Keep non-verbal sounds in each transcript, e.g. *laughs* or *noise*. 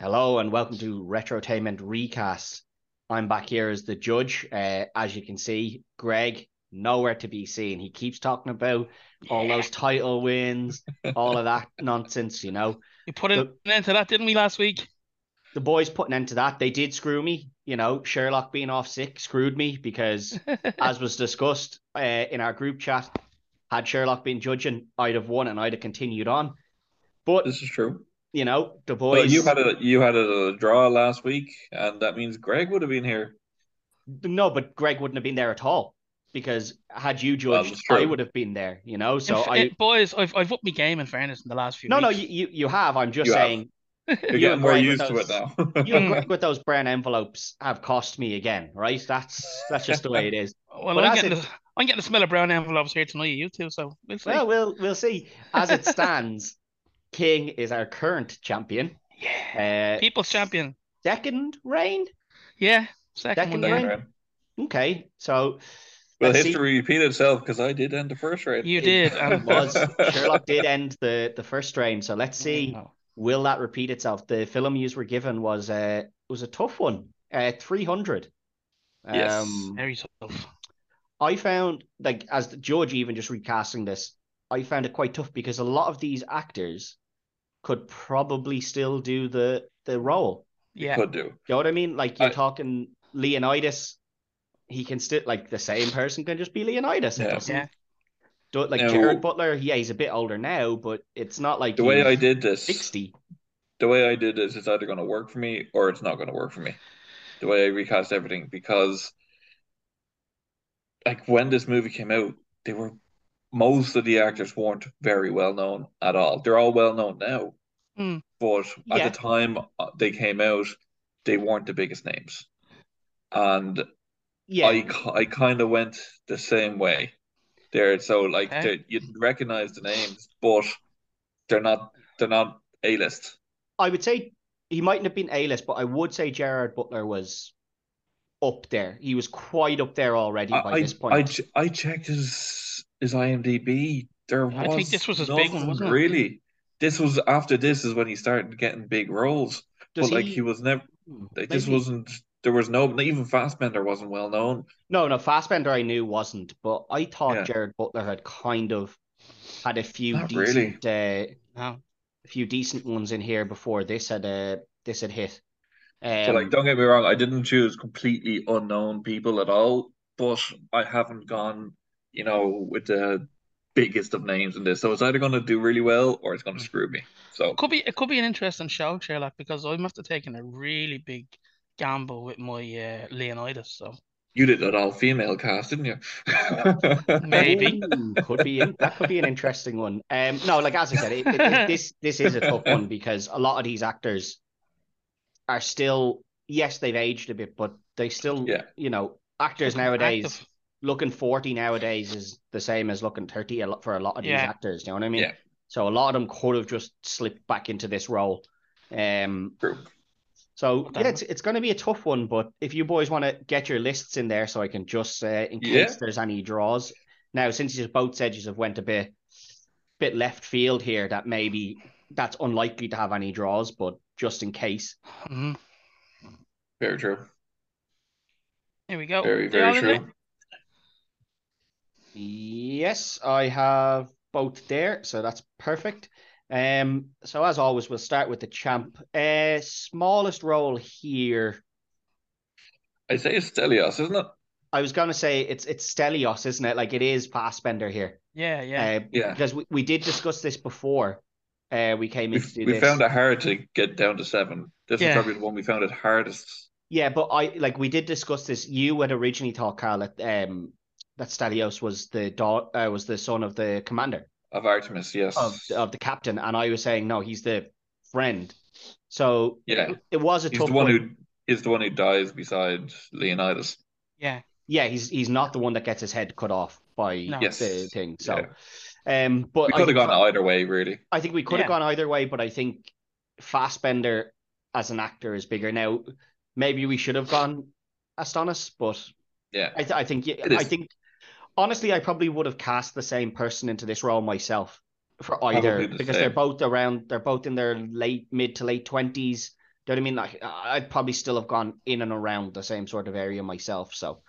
Hello and welcome to Retrotainment Recast. I'm back here as the judge. Uh, as you can see, Greg nowhere to be seen. He keeps talking about all those title wins, all of that *laughs* nonsense. You know, You put an end to that, didn't we, last week? the boys put an end to that. They did screw me. You know, Sherlock being off sick screwed me because, *laughs* as was discussed uh, in our group chat, had Sherlock been judging, I'd have won and I'd have continued on. But This is true. You know, the Well, boys. you had a you had a draw last week, and that means Greg would have been here. No, but Greg wouldn't have been there at all because had you judged, that's. I would have been there. You know, so In I. boys, I've I've upped my game in fairness in the last few No, no, weeks. you, you you have. I'm just You have. saying. You're *laughs* You getting and more Greg with used to it those- now. *laughs* You and *laughs* Greg with those brown envelopes have cost me again, right? That's that's just the way it is. well, but I'm getting it- the, I'm getting the smell of brown envelopes here tonight. You too, so we'll see. Well, we'll we'll see. As it stands, King is our current champion. yeah, Uh, people's champion. second reign. Yeah, second Second one round? there. Well, Okay, so let's see. history repeated itself because I did end the first reign. You did, It and *laughs* was Sherlock did end the the first reign. So let's see. Oh, Will that repeat itself? The film you were given was uh was a tough one. Uh, three hundred. Yes. Um, very tough. I found like as the judge even just recasting this, I found it quite tough because a lot of these actors could probably still do the the role. Yeah, Could do. You know what I mean? Like you're I- talking Leonidas, he can still like the same person can just be Leonidas. It Yeah. yeah. do like Now- Gerard Butler. Yeah, he's a bit older now, but it's not like The way I did this, sixty. the way I did this is either going to work for me or it's not going to work for me. The way I recast everything because, like when this movie came out, they were most of the actors weren't very well known at all. They're all well known now, Hmm. but at the time uh, they came out, they weren't the biggest names, and Yeah, I I kind of went the same way there. So like Okay. you recognize the names, but they're not they're not A list. I would say he mightn't have been A-list, but I would say Gerard Butler was up there. He was quite up there already by I, this point. I, I checked his his IMDb. There I was think this was his big one, nothing wasn't it? really. This was after this is when he started getting big roles. Does but like he- he was never like this wasn't there was no even Fassbender wasn't well known. No, no, Fassbender I knew wasn't, but I thought Yeah. Gerard Butler had kind of had a few Not really. decent uh, No. a few decent ones in here before this had uh, this had hit. Um, So like don't get me wrong, I didn't choose completely unknown people at all, but I haven't gone, you know, with the biggest of names in this. So it's either gonna do really well or it's Hmm. gonna screw me. So it Could be it could be an interesting show, Sherlock, because I must have taken a really big gamble with my uh, Leonidas. So you did that all female cast, didn't you? *laughs* Maybe. Ooh, could be that could be an interesting one. Um, no, like as I said, it, it, it- this this is a tough one because a lot of these actors are still yes, they've aged a bit, but they still, Yeah. you know, actors nowadays active. Looking forty nowadays is the same as looking thirty for a lot of these Yeah. actors. You know what I mean? Yeah. So a lot of them could have just slipped back into this role. Um, True. so But yeah, it's it's going to be a tough one. But if you boys want to get your lists in there, so I can just uh, in Yeah. case there's any draws. Now, since you both edges have went a bit bit left field here, that maybe that's unlikely to have any draws, but just in case. Mhm. Very true. Here we go. Very, very true. Yes, I have both there, so that's perfect. Um, so as always, we'll start with the champ. Uh, smallest role here. I say it's Stelios, isn't it? I was gonna say it's it's Stelios, isn't it? Like it is Fassbender here. Yeah, yeah. Uh, Yeah. because we, we did discuss this before. Uh, we came We, in to we found it hard to get down to seven. This Yeah. is probably the one we found it hardest. Yeah, but I like we did discuss this. You had originally thought, Carl, that um that Stelios was the da- uh, was the son of the commander Of Artemis, yes. of of the captain, and I was saying no, he's the friend. So Yeah. it, it was a He's tough the one one. who is the one who dies beside Leonidas. yeah. Yeah, he's he's not the one that gets his head cut off by No. Yes. the thing. So, Yeah. um, but We could have gone either way, really. I think we could have Yeah. gone either way, but I think Fassbender as an actor is bigger. Now, maybe we should have gone Astinos, but Yeah. I, th- I think It I think honestly, I probably would have cast the same person into this role myself for either the because same. they're both around. They're both in their late mid to late twenties. Do you know what I mean? Like I'd probably still have gone in and around the same sort of area myself. So,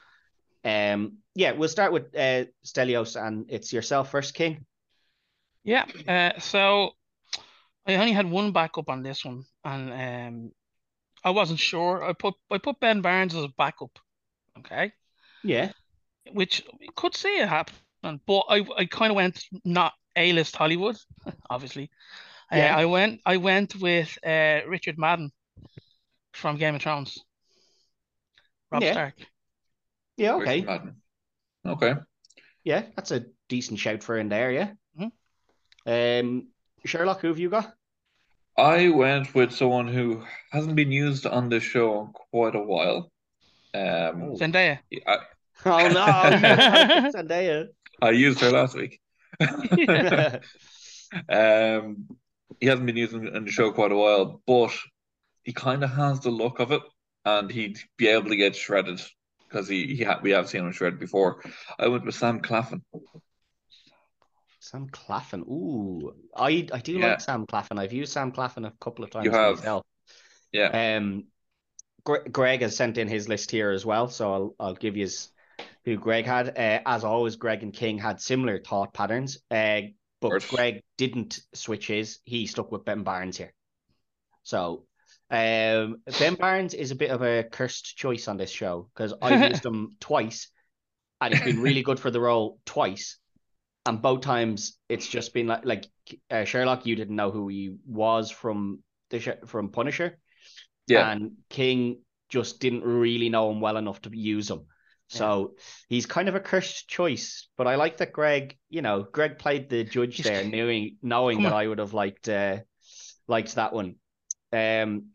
um, yeah, we'll start with uh, Stelios, and it's yourself first, King. Yeah. Uh, so I only had one backup on this one, and um, I wasn't sure. I put I put Ben Barnes as a backup. Okay. Yeah. Which could see it happen, but I I kind of went not A list Hollywood, *laughs* obviously. Yeah. Uh, I went I went with uh, Richard Madden from Game of Thrones. Rob Yeah. Stark. Yeah. Richard Okay. Madden. Okay. Yeah, that's a decent shout for in there. Yeah. Mhm. Um, Sherlock, who have you got? I went with someone who hasn't been used on this show in quite a while. Um. Zendaya. I, *laughs* Oh no, Zendaya. *laughs* I used her last week. *laughs* Um, he hasn't been using in, the show quite a while, but he kind of has the look of it, and he'd be able to get shredded because he, he ha we have seen him shredded before. I went with Sam Claflin. Sam Claflin. Ooh, I I do Yeah. like Sam Claflin. I've used Sam Claflin a couple of times You have. myself. Yeah, Um, Gre- Greg has sent in his list here as well, so I'll I'll give you his, who Greg had. Uh, as always, Greg and King had similar thought patterns. Uh, but. Greg didn't switch his. He stuck with Ben Barnes here. So, um, Ben Barnes is a bit of a cursed choice on this show because I've *laughs* used him twice, and he's been really good for the role twice. And both times it's just been like like uh, Sherlock, you didn't know who he was from the sh- from Punisher yeah. and King just didn't really know him well enough to use him. So he's kind of a cursed choice, but I like that Greg, you know, Greg played the judge there, *laughs* knowing knowing that. I would have liked uh liked that one. Um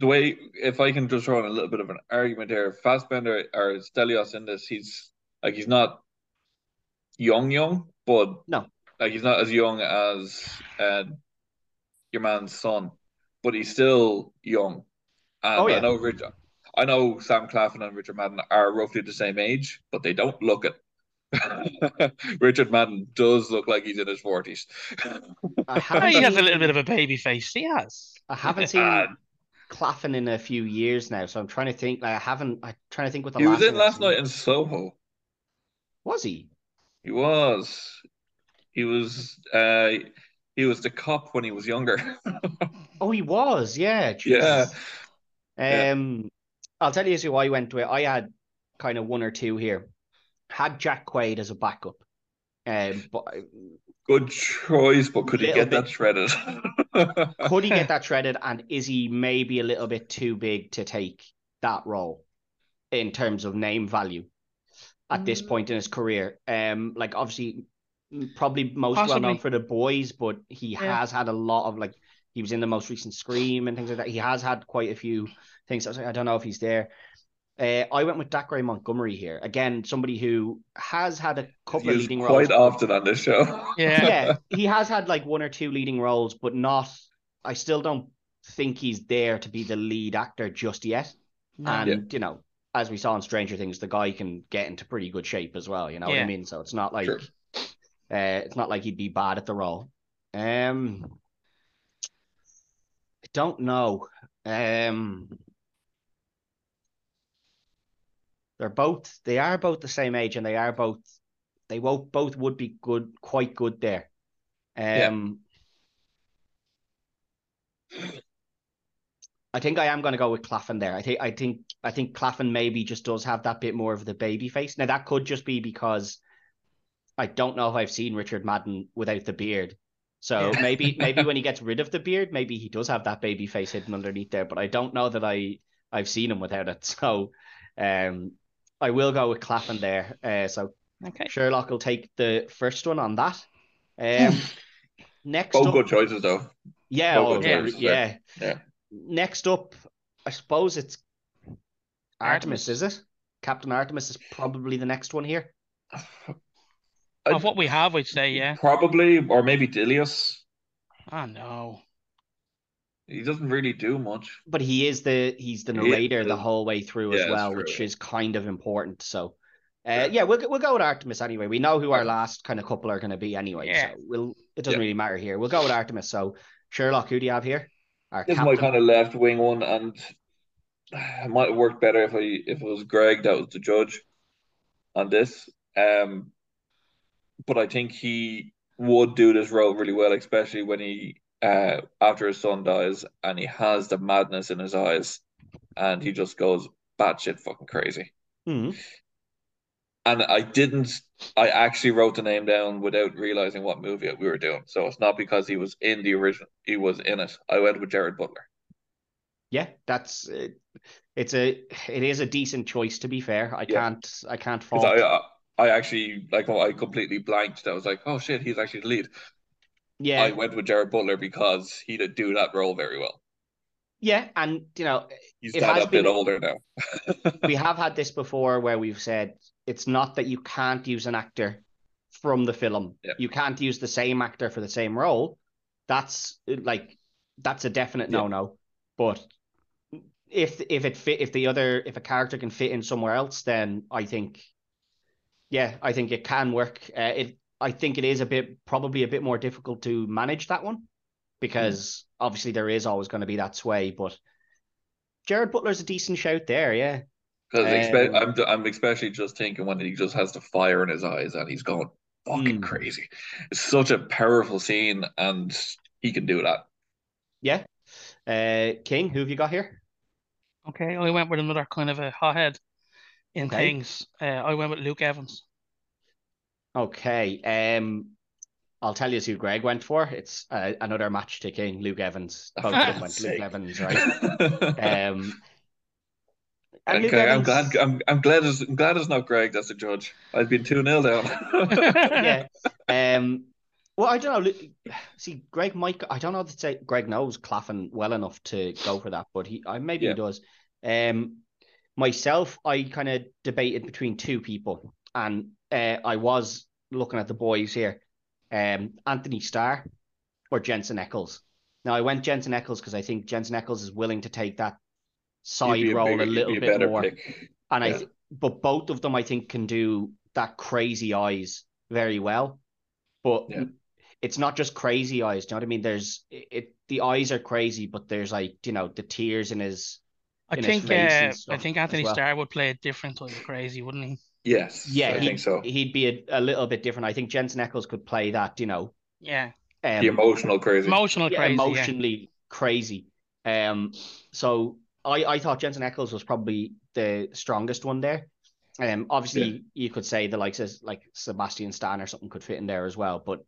The way, if I can just throw in a little bit of an argument here, Fassbender or Stelios in this, he's like he's not young, young, but No. like he's not as young as uh, your man's son, but he's still young. And Oh, yeah. I know Rich, I know Sam Claflin and Richard Madden are roughly the same age, but they don't look it. *laughs* Richard Madden does look like he's in his forties. I haven't he has a little bit of a baby face. He has. I haven't seen Uh, Claflin in a few years now, so I'm trying to think like I haven't I'm trying to think what the he was in last seen- night in Soho. Was he? He was. He was. Uh, he was the cop when he was younger. *laughs* Oh, he was, yeah. Yeah. Jesus. Yeah. I'll tell you who I went with. I had kind of one or two here. Had Jack Quaid as a backup. Um, but Good choice, but could he Little get that bit. shredded? *laughs* could he get that *laughs* shredded? And is he maybe a little bit too big to take that role in terms of name value at this Mm. point in his career? Um, like obviously, probably most well known for the boys, but he Yeah. has had a lot of like he was in the most recent Scream and things like that. He has had quite a few things. I was like, I don't know if he's there. Uh, I went with Dacre Montgomery here. Again, somebody who has had a couple of Used leading roles. quite often on this show. *laughs* Yeah. Yeah, he has had like one or two leading roles, but not. I still don't think he's there to be the lead actor just yet. No. And you know, as we saw in Stranger Things, the guy can get into pretty good shape as well. You know what I mean? So it's not like Sure. uh, it's not like he'd be bad at the role. Um, I don't know. Um, they're both they are both the same age, and they are both they both both would be good, quite good there. Yeah. Um, I think I am going to go with Claflin there. I think I think I think Claflin maybe just does have that bit more of the baby face. Now that could just be because I don't know if I've seen Richard Madden without the beard. So Yeah. maybe *laughs* maybe when he gets rid of the beard, maybe he does have that baby face hidden underneath there. But I don't know that I I've seen him without it. *laughs* So um, I will go with Claflin there. Uh, so Okay. Sherlock will take the first one on that. *laughs* Um, next Both up, good choices though. yeah, oh, good yeah, choices yeah. Yeah. Next up, I suppose it's Artemis, Artemis. is it? Captain Artemis is probably the next one here. Of what we have, I'd say, yeah. Probably, or maybe Dilios. Oh no. He doesn't really do much. But he is the he's the He narrator the whole way through Yeah, as well, which is kind of important. So, uh, Yeah. yeah, we'll we'll go with Artemis anyway. We know who our last kind of couple are going to be anyway. Yeah. So we'll it doesn't Yeah. really matter here. We'll go with Artemis. So Sherlock, who do you have here? our This is my kind of left wing one, and it might have worked better if I if it was Greg that was the judge on this. Um, but I think he would do this role really well, especially when he uh after his son dies and he has the madness in his eyes, and he just goes batshit fucking crazy. Mhm. And I didn't. I actually wrote the name down without realizing what movie we were doing. So it's not because he was in the original. He was in it. I went with Gerard Butler. Yeah, that's uh, it's a it is a decent choice to be fair. I Yeah. can't I can't fault. I, I actually like I completely blanked. I was like, oh shit, he's actually the lead. yeah, I went with Gerard Butler because he did do that role very well. yeah, and you know He's It that has a bit older now. *laughs* we have had this before where we've said it's not that you can't use an actor from the film. Yeah. You can't use the same actor for the same role. That's like that's a definite Yeah. no no. But if if it fit if the other if a character can fit in somewhere else, then I think yeah, I think it can work. Uh, it I think it is a bit probably a bit more difficult to manage that one because obviously there is always going to be that sway, but Gerard Butler's a decent shout there, yeah. Because expe- Um, I'm I'm especially just thinking when he just has the fire in his eyes and he's going fucking Mm. crazy. It's such a powerful scene, and he can do that. Yeah. Uh, King, who have you got here? Okay, I went with another kind of a hothead in Okay. things. Uh, I went with Luke Evans. Okay. Um, I'll tell you who Greg went for. It's uh, another match to King, Luke Evans. *laughs* Both of them went Luke Evans, right? Um, *laughs* and Luke okay, I'm glad. I'm, I'm glad. It's, I'm glad it's not Greg. That's a judge. I've been two 0 down. *laughs* yeah. Um, well, I don't know. See, Greg might. I don't know to say Greg knows Claflin well enough to go for that, but he, I maybe Yeah. he does. Um, myself, I kind of debated between two people, and uh, I was looking at the boys here, um, Antony Starr or Jensen Ackles. Now I went Jensen Ackles because I think Jensen Ackles is willing to take that side He'd role bigger- a little bit more. pick. And I, th- but both of them I think can do that crazy eyes very well. But Yeah. it's not just crazy eyes. Do you know what I mean? There's it. The eyes are crazy, but there's like you know the tears in his. I think uh, I think Antony well. Starr would play it different type of crazy, wouldn't he? Yes. Yeah, I he'd, think so. he'd be a, a little bit different. I think Jensen Ackles could play that. You know, Yeah, um, The emotional crazy. emotional crazy. yeah. emotionally crazy. Um, so I I thought Jensen Ackles was probably the strongest one there. Um, obviously Yeah. you could say the likes of like Sebastian Stan or something could fit in there as well, but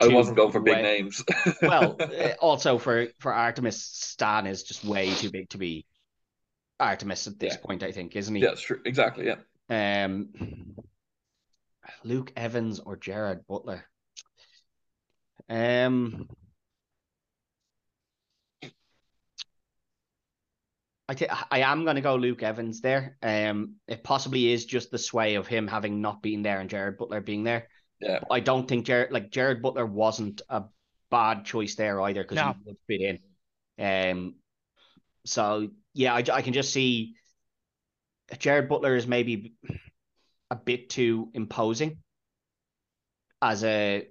I wasn't going for big way- names. well, *laughs* uh, also for for Artemis, Stan is just way too big to be Artemis at this Yeah. point. I think, isn't he? yeah, that's true. Exactly. Yeah. Um, Luke Evans or Gerard Butler. Um, I think I am going to go Luke Evans there. Um, it possibly is just the sway of him having not been there and Gerard Butler being there. Yeah. I don't think Jared like Gerard Butler wasn't a bad choice there either because No. he would fit in. Um, so yeah, I, I can just see Gerard Butler is maybe a bit too imposing as a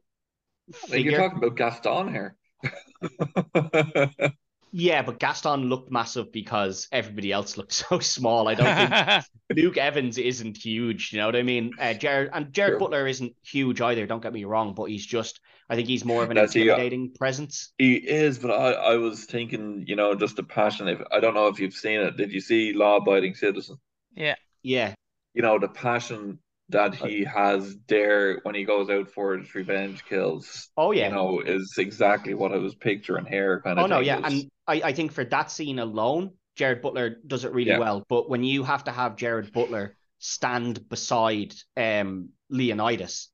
Like you're talking about Gaston here. *laughs* *laughs* Yeah, but Gaston looked massive because everybody else looked *laughs* so small. I don't think *laughs* Luke Evans isn't huge. You know what I mean? Uh, Jared and Jared True. Butler isn't huge either. Don't get me wrong, but he's just. I think he's more of an That's- he- intimidating presence. He is, but I, I was thinking, you know, just the passion. If I don't know if you've seen it, did you see Law Abiding Citizen? yeah, Yeah, You know, the passion that he has there when he goes out for his revenge kills, Oh yeah. you know, is exactly what I was picturing here. Kind of Oh no, yeah, It was- and I, I think for that scene alone, Gerard Butler does it really Yeah. well. But when you have to have Gerard Butler stand beside um Leonidas,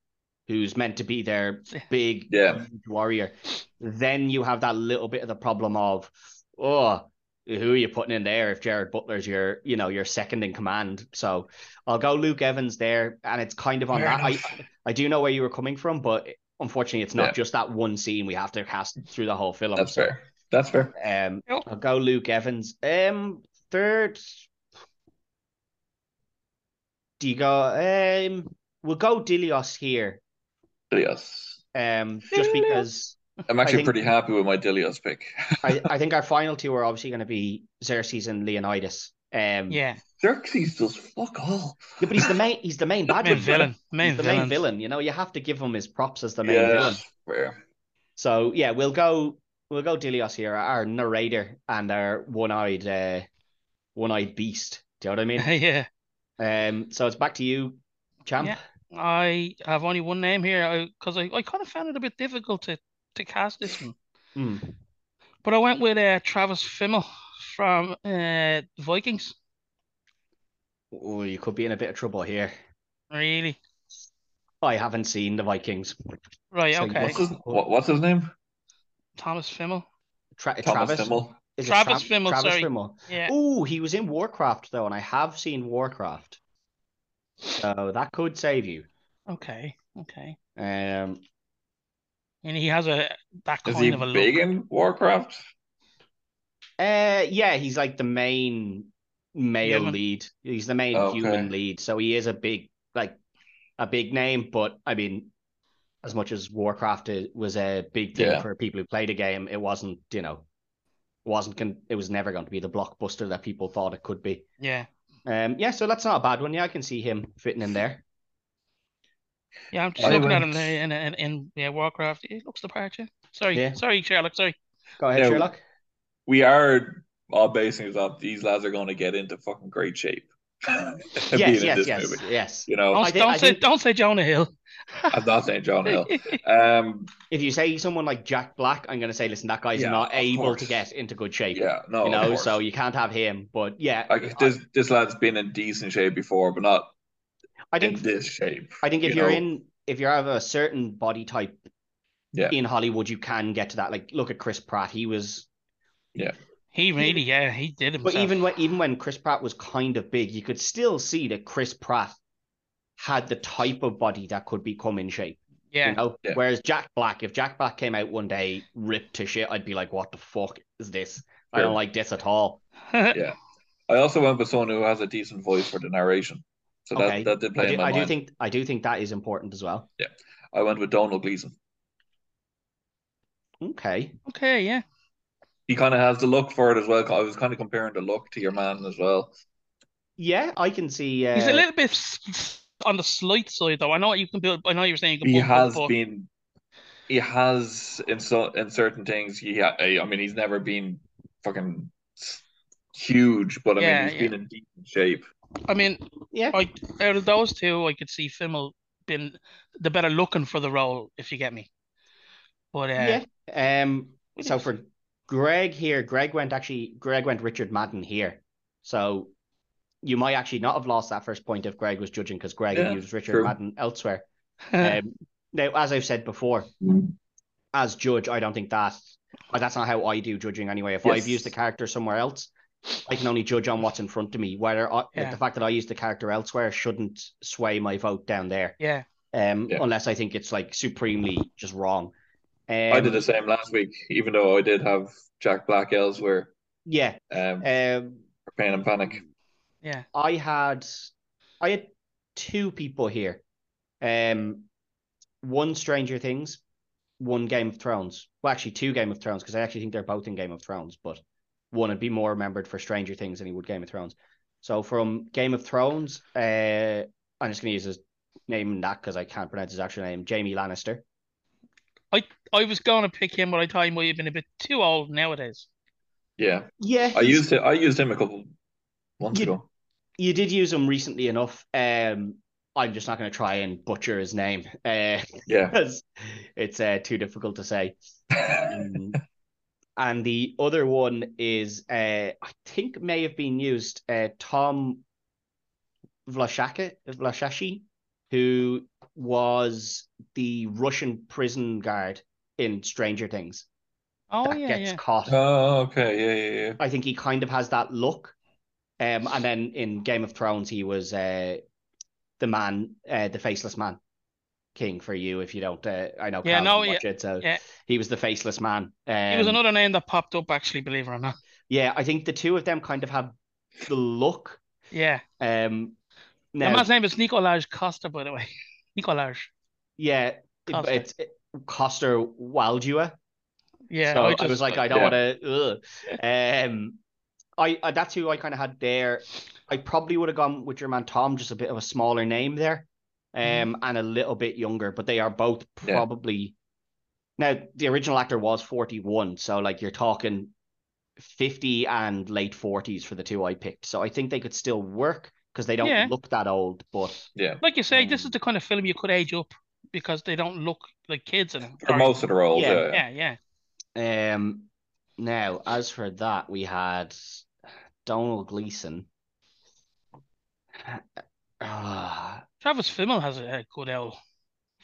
who's meant to be their big Yeah. warrior, then you have that little bit of the problem of, oh, who are you putting in there if Gerard Butler's your, you know, your second in command? So I'll go Luke Evans there, and it's kind of on Fair that. I, enough. I do know where you were coming from, but unfortunately, it's not Yeah. just that one scene. We have to cast through the whole film. That's so, fair. That's fair. Um, Yep. I'll go Luke Evans. Um, third. Do you go? Um, we'll go Dilios here. Yes. Um, just because I'm actually think- pretty happy with my Dilios pick. I, *laughs* I think our final two are obviously going to be Xerxes and Leonidas. Um, Yeah, Xerxes does fuck all. yeah, but he's the main. He's the main *laughs* bad main villain, main He's the villain. main villain. You know, you have to give him his props as the main yeah, villain. fair. So yeah, we'll go. We'll go Dilios here, our narrator and our one-eyed, uh, one-eyed beast. Do you know what I mean? *laughs* yeah. Um. So it's back to you, champ. Yeah. I have only one name here because I, I, kind of found it a bit difficult to, to cast this one. Hmm. But I went with uh, Travis Fimmel from uh, Vikings. Oh, you could be in a bit of trouble here. Really? I haven't seen the Vikings. Right, So okay. What's his what, What's his name? Thomas Fimmel. Tra- Thomas Travis. Fimmel. Is Travis Tra- Fimmel, Travis sorry. Fimmel. Yeah. Oh, he was in Warcraft though, and I have seen Warcraft. So that could save you. Okay, okay. Um, And he has a that Is kind he of a big look. in Warcraft? uh, yeah, he's like the main male Human. lead. He's the main Okay. human lead, so he is a big, like, a big name. But I mean, as much as Warcraft was a big thing Yeah. for people who played a game, it wasn't, you know, it wasn't. Con- it was never going to be the blockbuster that people thought it could be. Yeah. Um, yeah, so that's not a bad one. Yeah, I can see him fitting in there. Yeah, I'm just I looking at him there in, in, in yeah, Warcraft. He looks the part, yeah. Sorry, Yeah. sorry, Sherlock, sorry. Go ahead, Yeah, Sherlock. We are all basing it off these lads are going to get into fucking great shape. *laughs* Yes, yes, yes, movie. yes. You know, Don't, I thi- don't I say think- don't say Jonah Hill. I'm not saying Jonah Hill. *laughs* Um, If you say someone like Jack Black, I'm going to say, listen, that guy's Yeah, not able course. to get into good shape. yeah, no, you know, so you can't have him. But yeah, Like this, this lad's been in decent shape before, but not I in think this shape. I think if you you are know? in if you have a certain body type Yeah. in Hollywood, you can get to that. Like look at Chris Pratt. He was Yeah. He really, yeah, he did himself. but even when even when Chris Pratt was kind of big, you could still see that Chris Pratt had the type of body that could become in shape. yeah, You know? Yeah. Whereas Jack Black, if Jack Black came out one day ripped to shit, I'd be like, what the fuck is this? I don't Sure. like this at all. Yeah. *laughs* I also went with someone who has a decent voice for the narration. So Okay. that, that did play I in do, my I do think I do think that is important as well. Yeah. I went with Domhnall Gleeson. Okay. okay, yeah. He kind of has the look for it as well. I was kind of comparing the look to your man as well. Yeah, I can see. Uh, He's a little bit s- s- on the slight side, though. I know you can build. I know you were saying you can He bump has but been, he has in so in certain things. He, ha, I mean, he's never been fucking huge, but I Yeah, mean, he's yeah. been in decent shape. I mean, yeah. I out of those two, I could see Fimmel been the better looking for the role, if you get me. But uh, Yeah. Um. So for Greg here, Greg went actually. Greg went Richard Madden here. So you might actually not have lost that first point if Greg was judging because Greg Yeah, used Richard true. Madden elsewhere. *laughs* Um. Now, as I've said before, as judge, I don't think that. uh, That's not how I do judging anyway. If I've used the character somewhere else, I can only judge on what's in front of me. Whether I, Yeah. the fact that I used the character elsewhere shouldn't sway my vote down there. yeah, Um, Yeah. unless I think it's like supremely just wrong. Um, I did the same last week, even though I did have Jack Black elsewhere. Yeah. Um, Um, for Pain and Panic. yeah. I had, I had two people here. Um, one Stranger Things, one Game of Thrones. Well, actually, two Game of Thrones because I actually think they're both in Game of Thrones, but one would be more remembered for Stranger Things than he would Game of Thrones. So from Game of Thrones, uh, I'm just gonna use his name and that because I can't pronounce his actual name. Jamie Lannister. I I was going to pick him, but I thought he might have been a bit too old nowadays. Yeah, Yeah, I used it. I used him a couple months You- ago. you did use him recently enough. Um, I'm just not going to try and butcher his name, uh, Yeah. *laughs* because it's uh, too difficult to say. Um, *laughs* and the other one is, uh, I think may have been used, uh, Tom Vlashaka, Vlashashi, who was the Russian prison guard in Stranger Things Oh that yeah, gets yeah. caught. oh, okay. Yeah, yeah, yeah. I think he kind of has that look. Um, and then in Game of Thrones, he was uh, the man, uh, the faceless man, king for you. If you don't, uh, I know. Yeah, Carl no, doesn't watch it, so yeah. he was the faceless man. Um, He was another name that popped up, actually, believe it or not. Yeah, I think the two of them kind of have the look. Yeah. Um, The now, man's name is Nikolaj Coster, by the way. *laughs* Nikolaj. yeah, it- Costa. it's it, Coster Waldau. Yeah, so I, just- was like, I don't yeah. want to. *laughs* Um, I, I that's who I kind of had there. I probably would have gone with your man Tom, just a bit of a smaller name there, um, Mhm. and a little bit younger. But they are both Yeah. probably. Now the original actor was forty one, so like you're talking fifty and late forties for the two I picked. So I think they could still work because they don't Yeah. look that old. But Yeah. like you say, this is Um, the kind of film you could age up because they don't look like kids in it. For most of the roles, Yeah. yeah. yeah, yeah. Um, now as for that, we had Domhnall Gleeson. *sighs* Ah, Travis Fimmel has a, good voice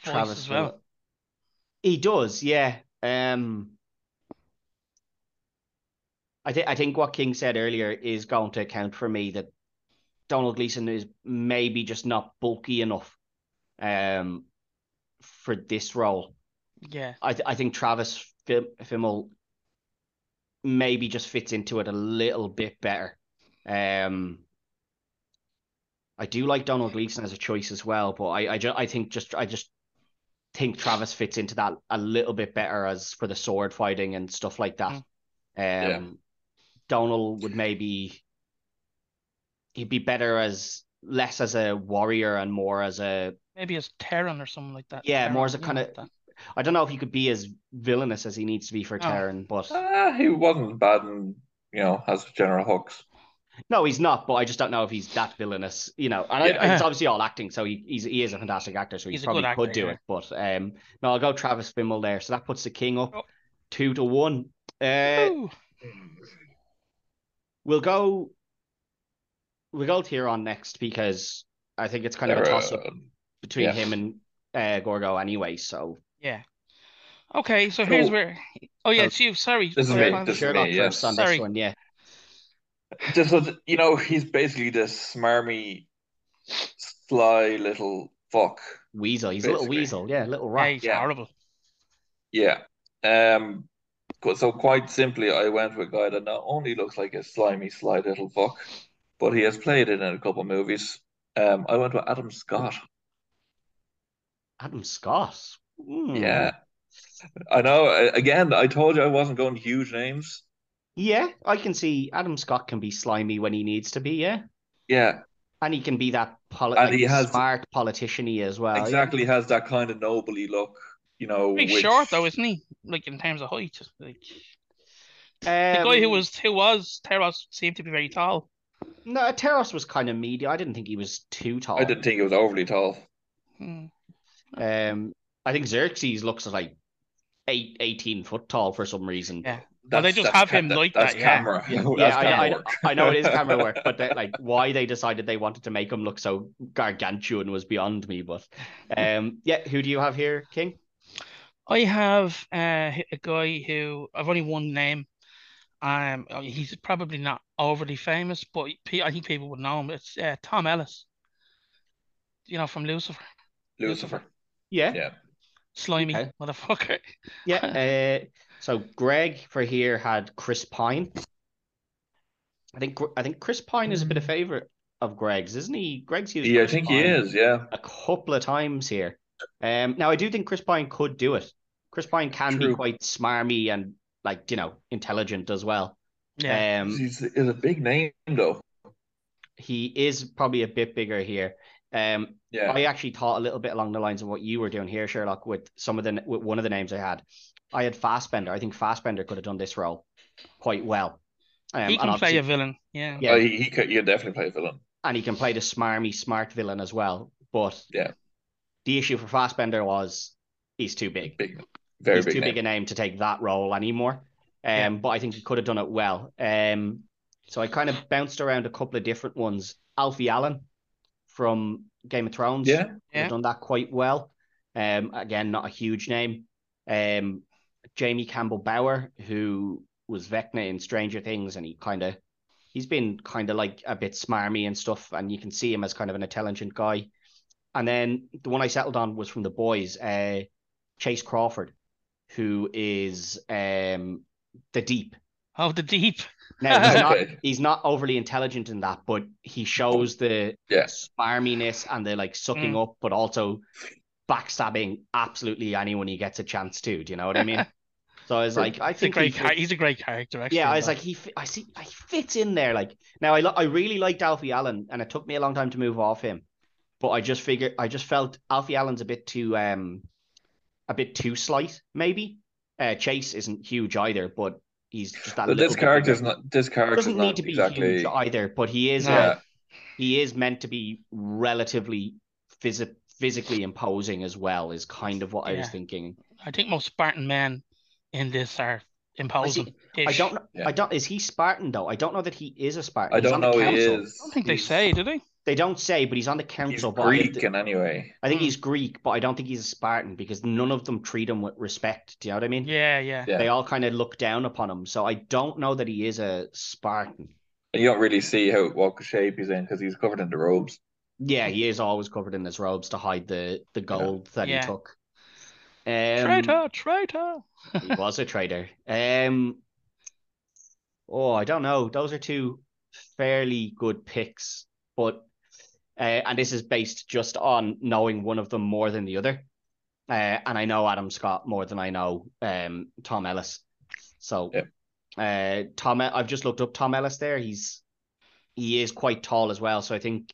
Travis as well. Fimmel. He does, yeah. Um, I think I think what King said earlier is going to account for me that Domhnall Gleeson is maybe just not bulky enough, um, for this role. Yeah, I th- I think Travis Fim- Fimmel maybe just fits into it a little bit better. Um, I do like Domhnall Gleeson as a choice as well, but I I, ju- I think just I just think Travis fits into that a little bit better as for the sword fighting and stuff like that. Um, Yeah. Domhnall would maybe he'd be better as less as a warrior and more as a maybe as Theron or something like that. Yeah, Theron, more as a kinda- like that. I don't know if he could be as villainous as he needs to be for Oh. Theron, but Ah, he wasn't bad and you know, has general hooks. No, he's not. But I just don't know if he's that villainous, you know. And I, it's obviously all acting, so he, he's he is a fantastic actor, so he He's probably good could do yeah. it. But um, no, I'll go Travis Fimmel there. So that puts the King up Oh. two to one. Uh, Ooh, we'll go. We'll go Theron next because I think it's kind of a toss up uh, between yeah. him and uh, Gorgo anyway. So yeah. Okay, so here's So- where. Oh yeah, So- it's you. Sorry. This is Sorry, me, Colin. this is me, yeah. first on Sorry. this one, yeah. Just was, you know, he's basically this smarmy, sly little fuck. Weasel, he's a little weasel, yeah, little Yeah, rat. he's Yeah. horrible. Yeah. Um. So quite simply, I went with a guy that not only looks like a slimy, sly little fuck, but he has played it in a couple of movies. Um. I went with Adam Scott. Adam Scott. Hmm. Yeah. I know. Again, I told you I wasn't going huge names. Yeah, I can see Adam Scott can be slimy when he needs to be, yeah. Yeah. And he can be that poli- And like he has- smart politician-y as well. yeah. Exactly has that kind of nobly look, you know, Pretty which short though, isn't he? Like in terms of height. Like the guy who Um, was who was Theron seemed to be very tall. no, Theron was kind of media. I didn't think he was too tall. I didn't think he was overly tall. Hmm. Um, I think Xerxes looks like eight, 18 foot tall for some reason. Yeah. Well, they just have ca- him that- like that's that, yeah. camera. Yeah, *laughs* That's yeah, I, camera I. I know it is camera work, *laughs* but that, like why they decided they wanted to make him look so gargantuan was beyond me. But um, yeah, who do you have here, King? I have uh, a guy who I've only one name. Um, he's probably not overly famous, but I think people would know him. It's uh, Tom Ellis. You know from Lucifer, Lucifer. Yeah, Yeah. Slimy Okay. motherfucker. yeah. *laughs* Uh, so Greg for here had Chris Pine. I think I think Chris Pine is a bit of favorite of Greg's, isn't he? Greg's used Yeah, I Chris think he is. Yeah. a couple of times here. Um, now I do think Chris Pine could do it. Chris Pine can be quite smarmy and like you know intelligent as well. Yeah, Um, He's, he's a big name though. he is probably a bit bigger here. Um, Yeah. I actually thought a little bit along the lines of what you were doing here, Sherlock, with some of the with one of the names I had. I had Fassbender. I think Fassbender could have done this role quite well. Um, he and can play obviously- a villain. Yeah, Yeah. Oh, he, he could, he'd definitely play a villain. and he can play the smarmy, smart villain as well. But Yeah. the issue for Fassbender was he's too big. Big, very he's big too name. big a name to take that role anymore. Um, Yeah. but I think he could have done it well. Um, so I kind of bounced around a couple of different ones. Alfie Allen from Game of Thrones, Yeah. would Yeah. have done that quite well. Um, again, not a huge name. Um, Jamie Campbell Bower, who was Vecna in Stranger Things, and he kind of he's been kind of like a bit smarmy and stuff, and you can see him as kind of an intelligent guy. And then the one I settled on was from the boys, uh, Chace Crawford, who is um the deep. Oh, the deep. Now he's not Okay. he's not overly intelligent in that, but he shows the Yeah. smarminess and the like sucking Mm. up, but also backstabbing absolutely anyone he gets a chance to. Do you know what I mean? *laughs* So I was like, I He's a think great he char- fits- he's a great character. Actually, yeah, I was like, he, I see, I fits in there. Like now, I, lo- I really liked Alfie Allen, and it took me a long time to move off him, but I just figured, I just felt Alfie Allen's a bit too, um, a bit too slight, maybe. Uh, Chace isn't huge either, but he's just that. But little this bit character's bigger. not. This character doesn't need to be exactly. huge either, but he is. No. Uh, Yeah, he is meant to be relatively phys- physically imposing as well. Is kind of what I was thinking. I think most Spartan men in this are imposing. I don't know. Yeah. I don't. Is he Spartan though? I don't know that he is a Spartan. I don't know. He is. I don't think they say, do they? They don't say, but he's on the council. but I- Greek in any way. I think Hmm. he's Greek, but I don't think he's a Spartan because none of them treat him with respect. Do you know what I mean? Yeah, yeah. Yeah. They all kind of look down upon him. So I don't know that he is a Spartan. And you don't really see how what shape he's in because he's covered in the robes. Yeah, he is always covered in his robes to hide the the gold that Yeah. he took. Um, traitor, traitor. *laughs* he was a traitor. Um, oh, I don't know. Those are two fairly good picks, but uh, and this is based just on knowing one of them more than the other. Uh, and I know Adam Scott more than I know um Tom Ellis. So, uh, Tom, I've just looked up Tom Ellis there. He's he is quite tall as well, so I think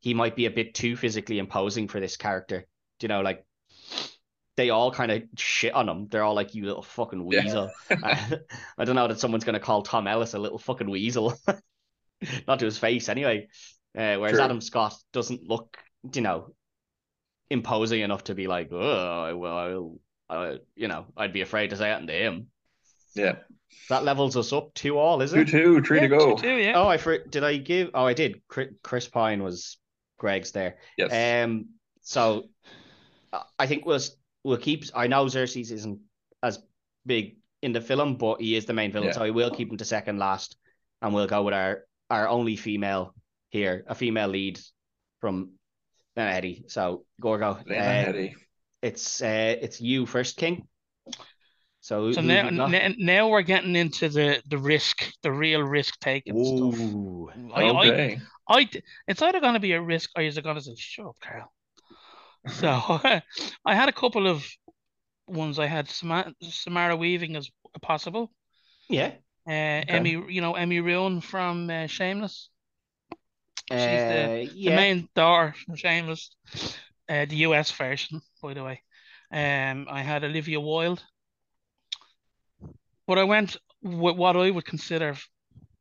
he might be a bit too physically imposing for this character. Do you know, like they all kind of shit on him. They're all like, "You little fucking Yeah. weasel." I, *laughs* *laughs* I don't know that someone's gonna call Tom Ellis a little fucking weasel, *laughs* not to his face anyway. Uh, whereas True. Adam Scott doesn't look, you know, imposing enough to be like, "Oh, well, I, you know, I'd be afraid to say it to him." Yeah, That levels us up two all, is two it? two, three to Yeah, go. two, two, yeah. Oh, I for, did I give? Oh, I did. Chris Pine was Greg's there. Yes. Um, so I think we'll we'll keep. I know Xerxes isn't as big in the film, but he is the main villain, Yeah. so I will keep him to second last, and we'll go with our our only female here, a female lead from Lena Headey. So Gorgo, Lena uh, Headey. it's uh, it's you first, King. So, So now, have n- now we're getting into the the risk, the real risk taking stuff. Ooh. I, I, Okay. I, it's either going to be a risk or is it going to say, "Shut up, Carl." *laughs* So *laughs* I had a couple of ones. I had Samara, Samara Weaving as possible. Yeah. Uh, Emmy, you know Emmy Rowan from uh, Shameless, Uh, the- the main star from Shameless, uh, the US version, by the way. Um, I had Olivia Wilde, but I went with what I would consider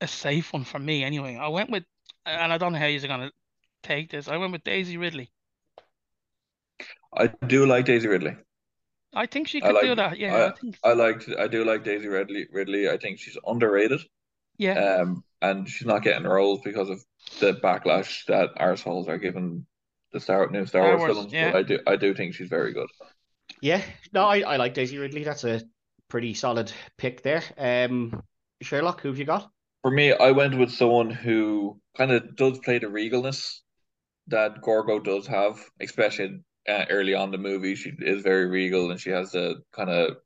a safe one for me anyway. I went with, and I don't know how you're gonna take this. I went with Daisy Ridley. I do like Daisy Ridley. I think she could like- do that. Yeah, I, I- think. I liked. I do like Daisy Ridley. Ridley. I think she's underrated. Yeah, Um, and she's not getting roles because of the backlash that arseholes are giving the Star new Star, Star Wars, Wars, films. yeah. But I do. I do think she's very good. Yeah, no, I, I like Daisy Ridley. That's a pretty solid pick there. Um, Sherlock, who have you got? For me, I went with someone who kind of does play the regalness that Gorgo does have, especially uh, early on in the movie. She is very regal and she has the kind of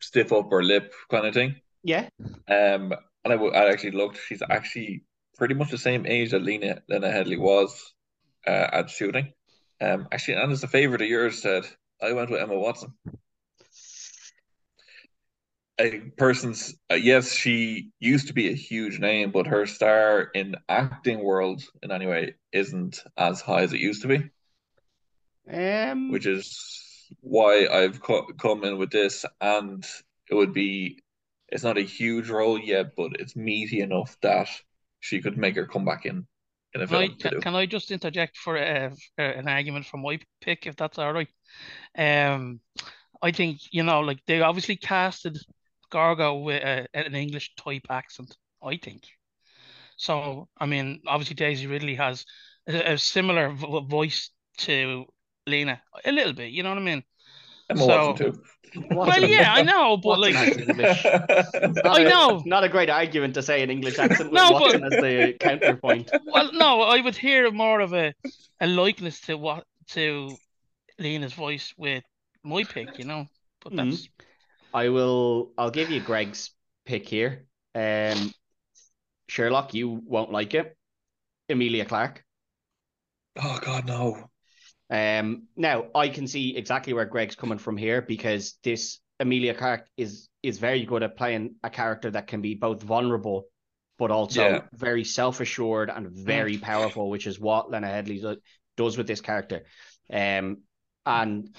stiff upper lip kind of thing. Yeah, Um, and I, actually looked. She's actually pretty much the same age that Lena Lena Headey was uh, at shooting. Um, actually, and as a favorite of yours said, I went with Emma Watson. A person's uh, yes, she used to be a huge name, but her star in acting world in any way isn't as high as it used to be, um, which is why I've co come in with this. And it would be, it's not a huge role yet, but it's meaty enough that she could make her come back in in a Can I, film to do. can, can I just interject for a, for an argument from my pick, if that's all right? Um, I think you know, like they obviously casted Gorgo with a, an English type accent. I think. So I mean, obviously Daisy Ridley has a, a similar vo- voice to Lena, a little bit. You know what I mean? Emma so- Watson too. Well, yeah, I know, but Watson like, has English. *laughs* Not I a- know. Not a great argument to say an English *laughs* accent with No, but- as the counterpoint. well, no, I would hear more of a a likeness to what to Lena's voice with my pick. You know, but Mhm. that's. I will. I'll give you Greg's pick here. Um, Sherlock, you won't like it. Emilia Clarke. Oh God, no. Um, now I can see exactly where Greg's coming from here because this Emilia Clarke is is very good at playing a character that can be both vulnerable but also Yeah. very self assured and very powerful, which is what Lena Headey do- does with this character. Um, and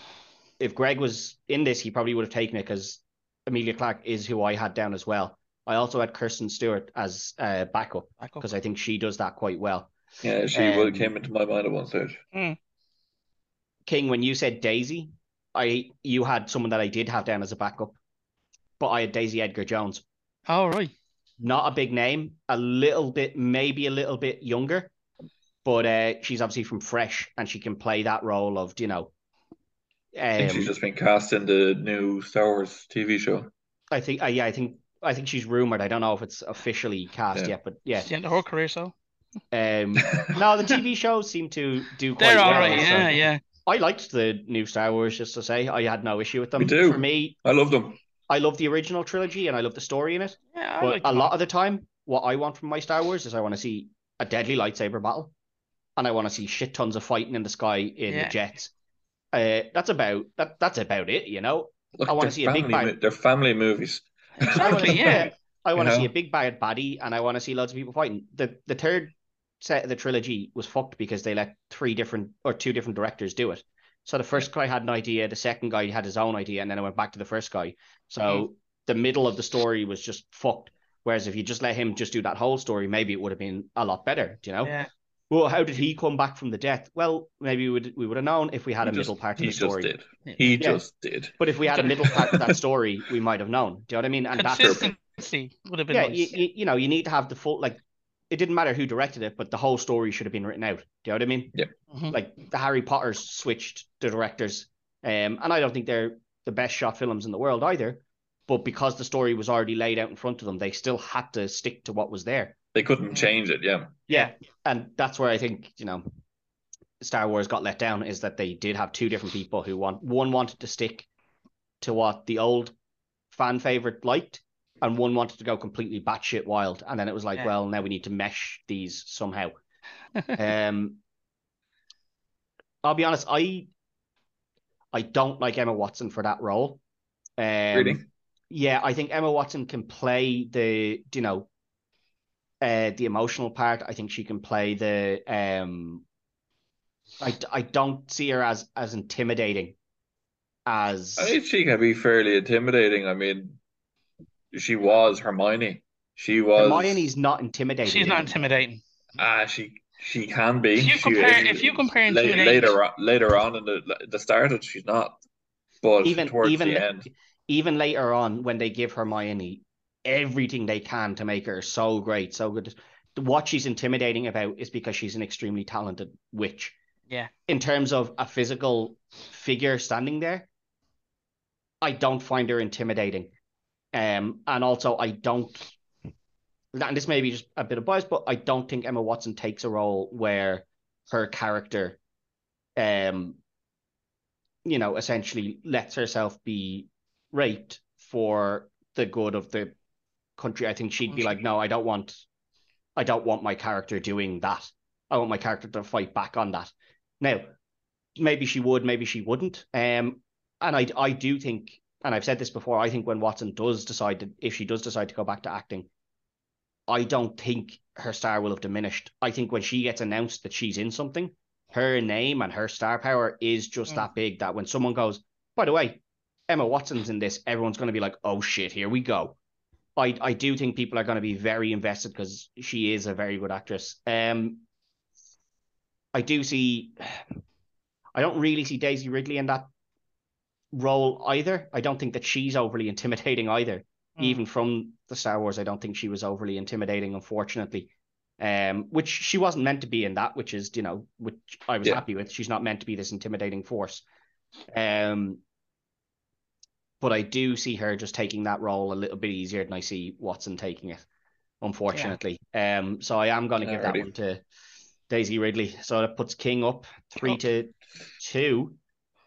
if Greg was in this, he probably would have taken it because Emilia Clarke is who I had down as well. I also had Kirsten Stewart as uh, backup because I think she does that quite well. Yeah, she would Um, came into my mind at one stage. King, when you said Daisy, I you had someone that I did have down as a backup, but I had Daisy Edgar Jones. All right. Not a big name, a little bit, maybe a little bit younger, but uh, she's obviously from Fresh and she can play that role of you know. I think she's Um, just been cast in the new Star Wars TV show. I think, uh, yeah, I think, I think she's rumored. I don't know if it's officially cast Yeah. yet, but yeah. It's the whole career, so Um, *laughs* no, the TV shows seem to do quite they're all well. right. so- Yeah, yeah. I liked the new Star Wars, just to say. I had no issue with them. do. For me, I love them. I love the original trilogy and I love the story in it. Yeah, I But like a them lot of the time, what I want from my Star Wars is I want to see a deadly lightsaber battle, and I want to see shit tons of fighting in the sky in Yeah. the jets. Uh, that's about that. That's about it. You know, Look, I wanna they're see a big family bang. mo- They're family movies. Exactly. *laughs* Yeah. I want to You see a big bad baddie, and I want to see loads of people fighting. The the third set of the trilogy was fucked because they let three different or two different directors do it. So the first guy had an idea, the second guy had his own idea, and then it went back to the first guy. So the middle of the story was just fucked. Whereas if you just let him just do that whole story, maybe it would have been a lot better. Do you know? Yeah. Well, how did he come back from the death? Well, maybe we would we would have known if we had He a just- middle part to He the just story. did. Yeah. He Yeah. just did. But if we had a middle part of that *laughs* story, we might have known. Do you know what I mean? And that's Consistency would have been yeah, nice. you, you, you know, you need to have the full like. It didn't matter who directed it, but the whole story should have been written out. Do you know what I mean? Mhm. Like the Harry Potters switched the directors, um, and I don't think they're the best shot films in the world either. But because the story was already laid out in front of them, they still had to stick to what was there. They couldn't change it. Yeah. Yeah, and that's where I think you know, Star Wars got let down is that they did have two different people who want one wanted to stick to what the old fan favorite liked, and one wanted to go completely batshit wild. And then it was like, Yeah. well, now we need to mesh these somehow. um, I'll be honest, I I don't like Emma Watson for that role. Um, Really? yeah, I think Emma Watson can play the, you know, uh, the emotional part. I think she can play the. Um, I, I don't see her as as intimidating as I think she can be fairly intimidating. I mean, she was Hermione. She was Hermione's not intimidating. She's not intimidating. Ah, she she can be. If you She- compare, if you compare la- later on, later on in the the start of she's not. But even towards even the end, even later on when they give Hermione everything they can to make her so great, so good. What she's intimidating about is because she's an extremely talented witch. Yeah. In terms of a physical figure standing there, I don't find her intimidating. Um, and also I don't. And this may be just a bit of bias, but I don't think Emma Watson takes a role where her character, um, you know, essentially lets herself be raped for the good of the country. I think she'd be like, no, I don't want, I don't want my character doing that. I want my character to fight back on that. Now, maybe she would, maybe she wouldn't. Um, and I, I do think, and I've said this before, I think when Watson does decide to, if she does decide to go back to acting, I don't think her star will have diminished. I think when she gets announced that she's in something, her name and her star power is just Mm. that big that when someone goes, by the way, Emma Watson's in this, everyone's going to be like, oh shit, here we go. I, I do think people are going to be very invested because she is a very good actress. Um, I do see, *sighs* I don't really see Daisy Ridley in that role either. I don't think that she's overly intimidating either Mm. even from the Star Wars, I don't think she was overly intimidating, unfortunately. Um, which she wasn't meant to be in that, which is, you know, which I was Yeah. happy with. She's not meant to be this intimidating force. Um, but I do see her just taking that role a little bit easier than I see Watson taking it, unfortunately. Um, so I am going to give that one to Daisy Ridley. So that puts King up three Oh. to two.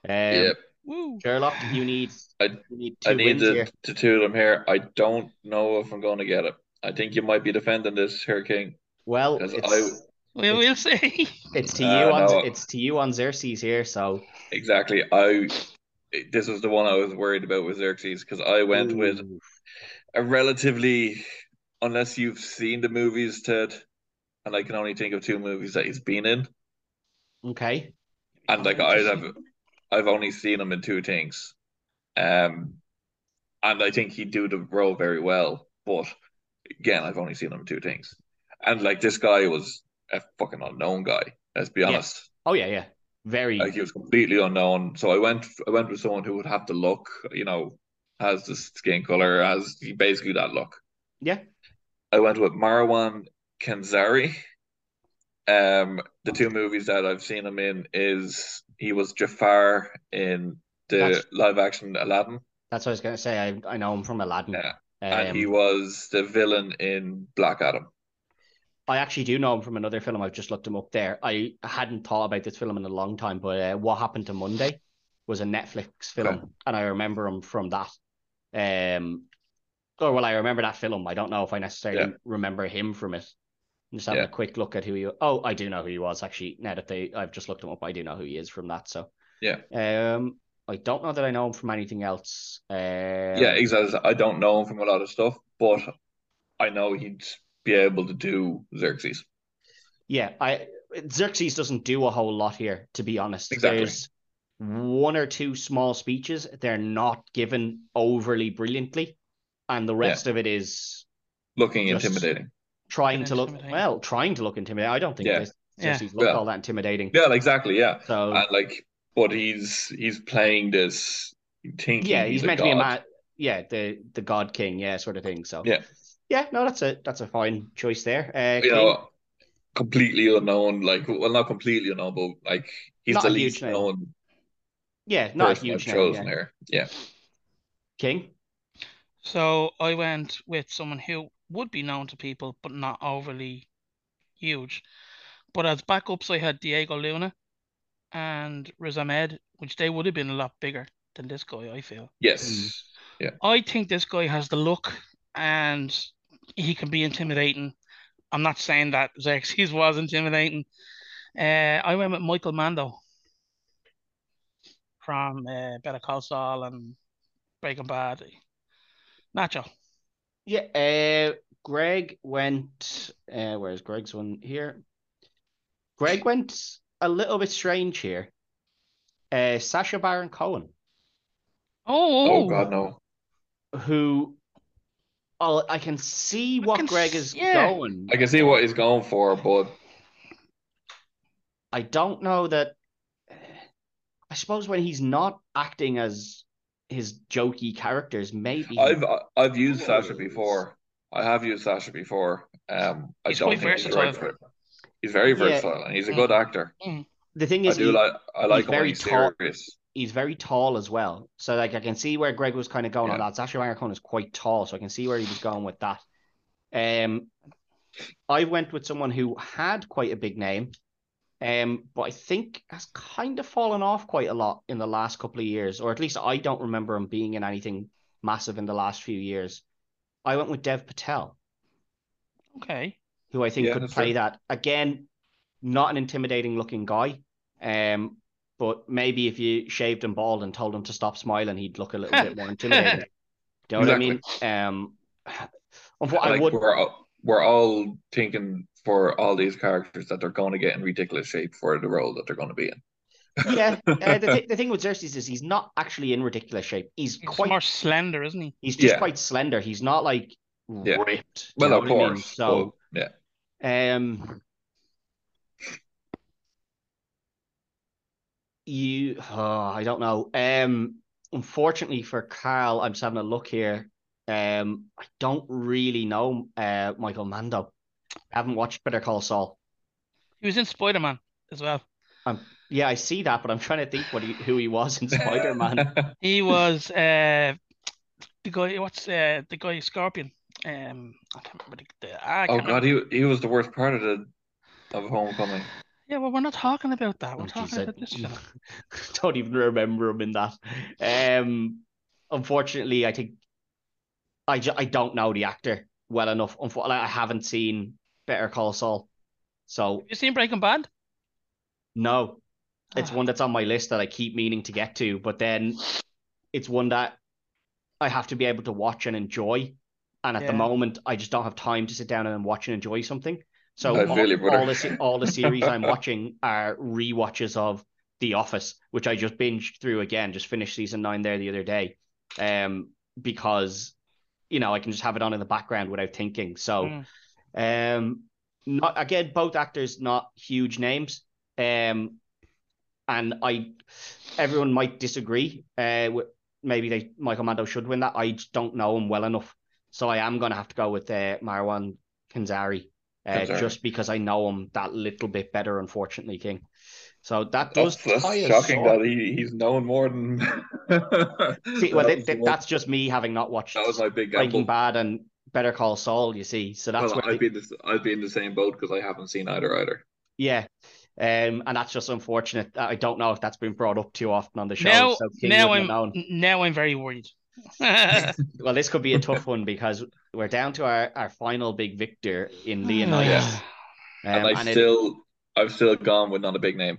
Um, yeah, Woo. Sherlock, you need I- you need two I need wins to, here. to two of them here. I don't know if I'm going to get it. I think you might be defending this here, King. Well, 'Cause it's, I- We will see. It's to Uh, you on no. it's to you on Xerxes here, so Exactly. I this is the one I was worried about with Xerxes because I went with a relatively, unless you've seen the movies, Ted, and I can only think of two movies that he's been in, Okay. and like I have, I've only seen him in two things, um, and I think he'd do the role very well. But again, I've only seen him in two things, and like this guy was a fucking unknown guy. Let's be Yeah. honest. Oh yeah, yeah. Very. Like he was completely unknown. So I went I went with someone who would have the look, you know, has the skin color, has basically that look. Yeah. I went with Marwan Kenzari. Um, the two movies that I've seen him in is he was Jafar in the That's- live action Aladdin, That's what I was gonna say. I I know him from Aladdin. Yeah. Um, and he was the villain in Black Adam. I actually do know him from another film. I've just looked him up there. I hadn't thought about this film in a long time, but uh, What Happened to Monday was a Netflix film, Okay. and I remember him from that. Um, or well, I remember that film. I don't know if I necessarily Yeah. remember him from it. I'm just having Yeah. a quick look at who you. Oh, I do know who he was actually. Now that they, I've just looked him up. I do know who he is from that. So Yeah. Um, I don't know that I know him from anything else. Um, Yeah, exactly. I don't know him from a lot of stuff, but I know he'd be able to do Xerxes. Yeah, I Xerxes doesn't do a whole lot here, to be honest. Exactly. There's one or two small speeches. They're not given overly brilliantly, and the rest of it is Looking Just- intimidating. Trying to look well, trying to look intimidating. I don't think Yeah. this Yeah. Xerxes look Yeah. all that intimidating. Yeah, exactly. Yeah, So and like, but he's he's playing this thinking yeah, he's a meant to be a man. Yeah, the the God King, yeah, sort of thing. So Yeah. yeah, no, that's a that's a fine choice there. Uh, You King, know, completely unknown. Like, well, not completely unknown, but like he's Not the a least huge name. known yeah, not a person I've huge name. chosen Yeah. here. Yeah, King, So I went with someone who would be known to people, but not overly huge. But as backups, I had Diego Luna and Riz Ahmed, which they would have been a lot bigger than this guy, I feel. yes, Yeah. I think this guy has the look and he can be intimidating. I'm not saying that Xerxes *laughs* was intimidating. Uh, I went with Michael Mando from uh, Better Call Saul and Breaking Bad. Nacho. Yeah, uh, Greg went. Uh, where's Greg's one here? Greg went a little bit strange here. Uh, Sacha Baron Cohen, Oh, Oh God, no. who oh, I can see I what can Greg s- is yeah. going. I can see what he's going for, but I don't know that. I suppose when he's not acting as his jokey characters, maybe I've I've used Sacha before. I have used Sacha before. Um, I He's don't quite think he's right for it. He's very Yeah. versatile and he's a good actor. the thing is, I is, do he- like I like him when very he's tall. serious. he's very tall as well. So like I can see where Greg was kind of going on Yeah. that. Sacha Baron Cohen is quite tall, so I can see where he was going with that. Um, I went with someone who had quite a big name, um, but I think has kind of fallen off quite a lot in the last couple of years, or at least I don't remember him being in anything massive in the last few years. I went with Dev Patel, okay. who I think Yeah, could play fair. that again. Not an intimidating looking guy, um, but maybe if you shaved him bald and told him to stop smiling, he'd look a little bit more *laughs* intimidating. Do you know what I mean? Um, *sighs* of what I Like would, we're all, thinking for all these characters that they're going to get in ridiculous shape for the role that they're going to be in. *laughs* yeah. Uh, the, *laughs* th- the thing with Xerxes is he's not actually in ridiculous shape. He's He's quite, more slender, isn't he? he's just Yeah. quite slender. He's not like Yeah. ripped. Well, of what I mean? course. So, but, yeah. um, you, oh, I don't know. Um, unfortunately for Carl, I'm just having a look here. Um, I don't really know uh Michael Mando. I haven't watched Better Call Saul. He was in Spider Man as well. Um, Yeah, I see that, but I'm trying to think what he, who he was in Spider Man. *laughs* He was uh the guy. What's uh the guy Scorpion? Um, I can't remember the. the I oh can't God, remember. he he was the worst part of the of Homecoming. Yeah, well, we're not talking about that. We're Oh, talking jeez, about this *laughs* film. Don't even remember him in that. Um, unfortunately, I think I, ju- I don't know the actor well enough. Unfortunately, I haven't seen Better Call Saul, so You seen Breaking Bad? no. It's Ah. one that's on my list that I keep meaning to get to, but then it's one that I have to be able to watch and enjoy. And at the moment, I just don't have time to sit down and watch and enjoy something. So all, feel you, all the all the series I'm *laughs* watching are rewatches of The Office, which I just binged through again. Just finished season nine there the other day, um, because you know I can just have it on in the background without thinking. So, Mm. um, not again, both actors not huge names, um, and I, everyone might disagree. Uh, with, maybe they Michael Mando should win that. I don't know him well enough, so I am gonna have to go with uh, Marwan Kanzari, uh, Kanzari. just because I know him that little bit better. Unfortunately, King. So that That's, does that's tie us shocking up. that he, he's known more than. *laughs* See, well, That th- was th- the that's just me having not watched That was my big Breaking. Bad and Better Call Saul. You see, so that's well, where I'd be in the, I'd be in the same boat because I haven't seen either either. Yeah. Um, and that's just unfortunate. I don't know if that's been brought up too often on the show. Now, so now I'm now I'm very worried. *laughs* Well, this could be a tough one because we're down to our, our final big victor in Leonidas. *sighs* Yeah. Um, and I and it- still, I've still gone with not a big name.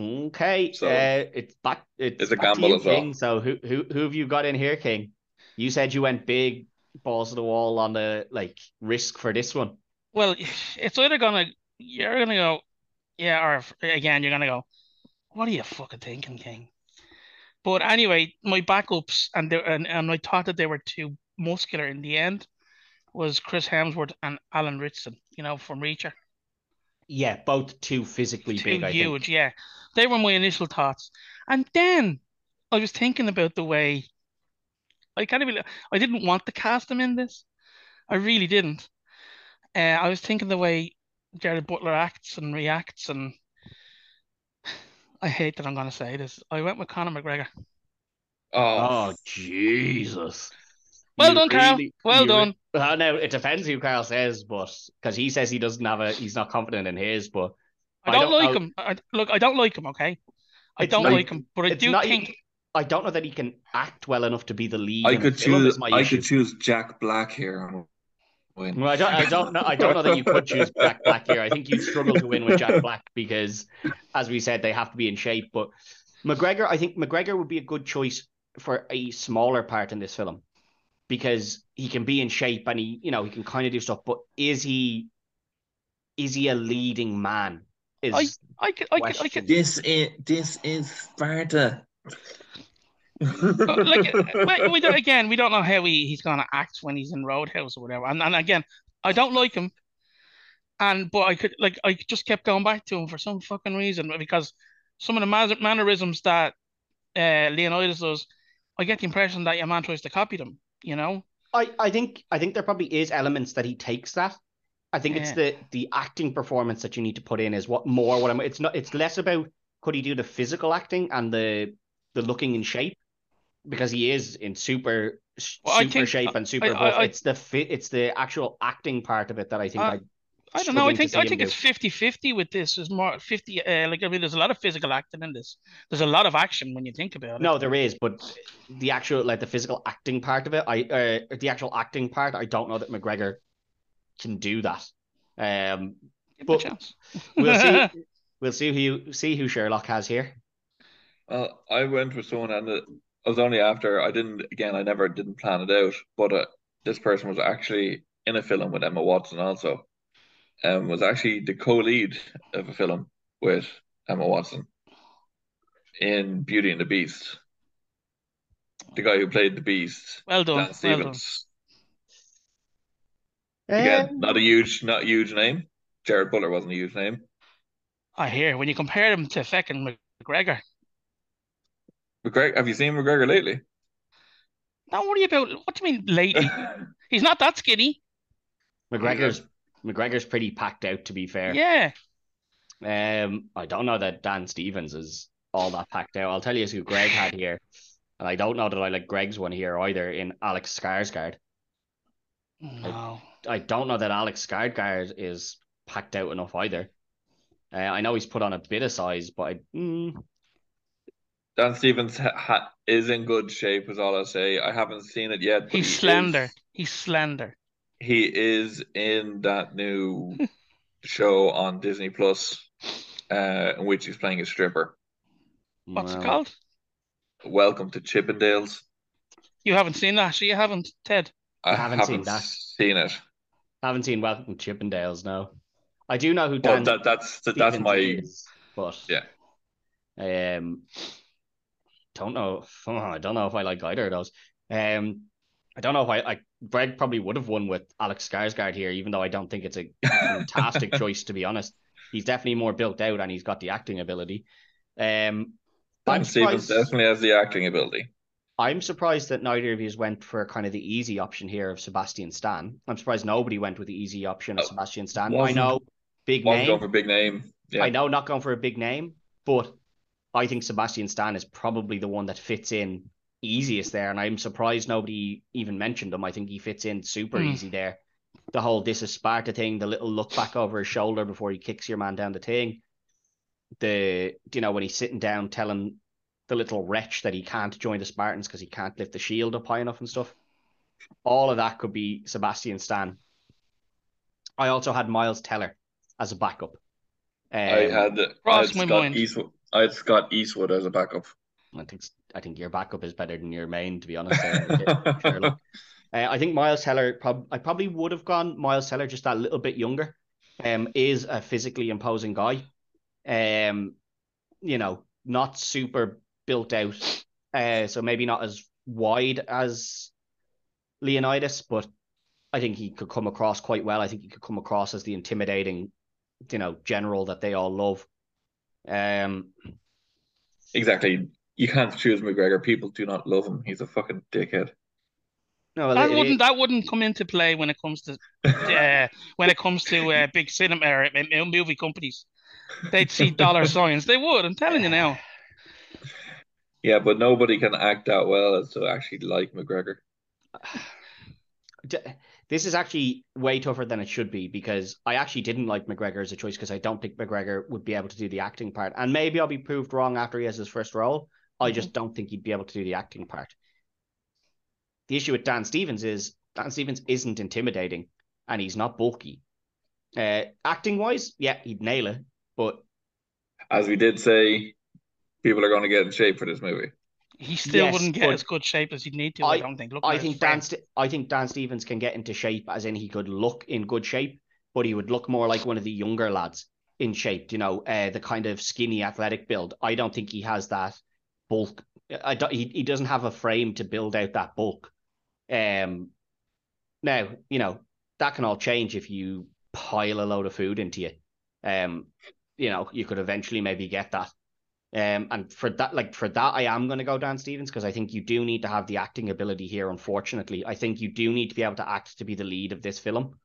Okay, So, uh, it's back. It's, it's a back to gamble you, as well. King. So who who who have you got in here, King? You said you went big, balls to the wall on the like risk for this one. Well, it's either gonna you're gonna go, yeah, or again you're gonna go, what are you fucking thinking, King? But anyway, my backups and they, and and I thought that they were too muscular in the end was Chris Hemsworth and Alan Ritchson, you know, from Reacher. Yeah, both too physically Too big. I think. huge, yeah. They were my initial thoughts. And then I was thinking about the way I kind of really, I didn't want to cast him in this. I really didn't. Uh, I was thinking the way Gerard Butler acts and reacts, and *sighs* I hate that I'm going to say this. I went with Conor McGregor. Oh Oh, Jesus! Well You done, Carl. really- Well you done. Well, no, it depends who Carl says, but because he says he doesn't have a, he's not confident in his, but I I don't, don't like know. him. I, look, I don't like him. Okay, I don't not- like him, but I do not. think I don't know that he can act well enough to be the lead. I could choose, my I issue. could choose Jack Black here. Well, I don't, I don't know. I don't know that you could choose Jack Black here. I think you'd struggle to win with Jack Black because, as we said, they have to be in shape. But McGregor, I think McGregor would be a good choice for a smaller part in this film because he can be in shape and he, you know, he can kind of do stuff. But is he, is he a leading man? Is I could, I could, I Question. could. This is this is Sparta. But, like *laughs* we, we don't, again, we don't know how he, he's gonna act when he's in Roadhouse or whatever. And and again, I don't like him. And but I could like I just kept going back to him for some fucking reason because some of the mas- mannerisms that uh, Leonidas does, I get the impression that your man tries to copy them. You know? I, I think I think there probably is elements that he takes that. I think it's the the acting performance that you need to put in is what more what I'm it's not it's less about could he do the physical acting and the the looking in shape because he is in super Well, super think- shape and super I- I- I- it's the fit it's the actual acting part of it that I think Uh, I I don't know. I think I think it's 50-50 with this. Is more 50 uh, like I mean there's a lot of physical acting in this. There's a lot of action when you think about it. No, there is, but the actual like the physical acting part of it, I uh, the actual acting part, I don't know that McGregor can do that. Um, Give but- chance. we'll see. *laughs* We'll see who you, see who Sherlock has here. Well, I went with someone, and it was only after I didn't. Again, I never didn't plan it out, but uh, this person was actually in a film with Emma Watson also, and was actually the co-lead of a film with Emma Watson in Beauty and the Beast. The guy who played the Beast, Well done. Dan Well done. Stevens. Again, Um, not a huge, not a huge name. Gerard Butler wasn't a huge name. I hear when you compare him to fucking McGregor. McGregor, have you seen McGregor lately? Don't worry about what do you mean lately? *laughs* He's not that skinny. McGregor's McGregor's pretty packed out to be fair. Yeah. Um, I don't know that Dan Stevens is all that packed out. I'll tell you who Greg had here, and I don't know that I like Greg's one here either in Alex Skarsgård. No. I don't know that Alex Skarsgård is packed out enough either. Uh, I know he's put on a bit of size, but I, mm, Dan Stevens ha ha is in good shape, is all I'll say. I haven't seen it yet. He's he slender. is- He's slender. He is in that new *laughs* show on Disney Plus, uh, in which he's playing a stripper. What's it called? Welcome to Chippendales. You haven't seen that, so you haven't, Ted. I Haven't haven't, seen that. seen it. Haven't seen Welcome to Chippendales, no. I do know who Well, that, that's that, that's my is, but yeah. um, don't know. oh, *laughs* I don't know if I like either of those. Um, I don't know why. I like. Greg probably would have won with Alex Skarsgård here, even though I don't think it's a *laughs* fantastic choice to be honest. He's definitely more built out and he's got the acting ability. Um, I'm Stevens definitely has the acting ability. I'm surprised that neither of you went for kind of the easy option here of Sebastian Stan. I'm surprised nobody went with the easy option of Oh, Sebastian Stan. I know, big name. going for big name. Yeah. I know not going for a big name, but I think Sebastian Stan is probably the one that fits in easiest there, and I'm surprised nobody even mentioned him. I think he fits in super Hmm. easy there. The whole this is Sparta thing, the little look back over his shoulder before he kicks your man down the thing. The you know when he's sitting down telling the little wretch that he can't join the Spartans because he can't lift the shield up high enough and stuff. All of that could be Sebastian Stan. I also had Miles Teller as a backup. I Um, had I had Scott mind. Eastwood. I had Scott Eastwood as a backup. I think I think your backup is better than your main, to be honest. *laughs* uh, I think Miles Teller. Prob- I probably would have gone Miles Teller just that little bit younger. Um, is a physically imposing guy. Um, you know, not super built out. Uh, so maybe not as wide as Leonidas, but I think he could come across quite well. I think he could come across as the intimidating, you know, general that they all love. Um, exactly. You can't choose McGregor. People do not love him. He's a fucking dickhead. no, well, That it- wouldn't that wouldn't come into play when it comes to *laughs* uh, when it comes to uh, big cinema or uh, movie companies. They'd see dollar *laughs* signs. They would. I'm telling you now. Yeah, but nobody can act that well as to actually like McGregor. *sighs* This is actually way tougher than it should be because I actually didn't like McGregor as a choice because I don't think McGregor would be able to do the acting part. And maybe I'll be proved wrong after he has his first role. I just don't think he'd be able to do the acting part. The issue with Dan Stevens is Dan Stevens isn't intimidating and he's not bulky. Uh, acting wise, yeah, he'd nail it. But As we did say, people are going to get in shape for this movie. He still Yes, wouldn't get as good shape as he'd need to. I, I- don't think. Look I think. Dan. St- I think Dan Stevens can get into shape, as in he could look in good shape, but he would look more like one of the younger lads in shape. You know, uh, the kind of skinny, athletic build. I don't think he has that bulk. I don't, he he doesn't have a frame to build out that bulk. Um, now you know that can all change if you pile a load of food into you. Um, you know, you could eventually maybe get that. Um, and for that, like for that, I am going to go Dan Stevens because I think you do need to have the acting ability here. Unfortunately, I think you do need to be able to act to be the lead of this film.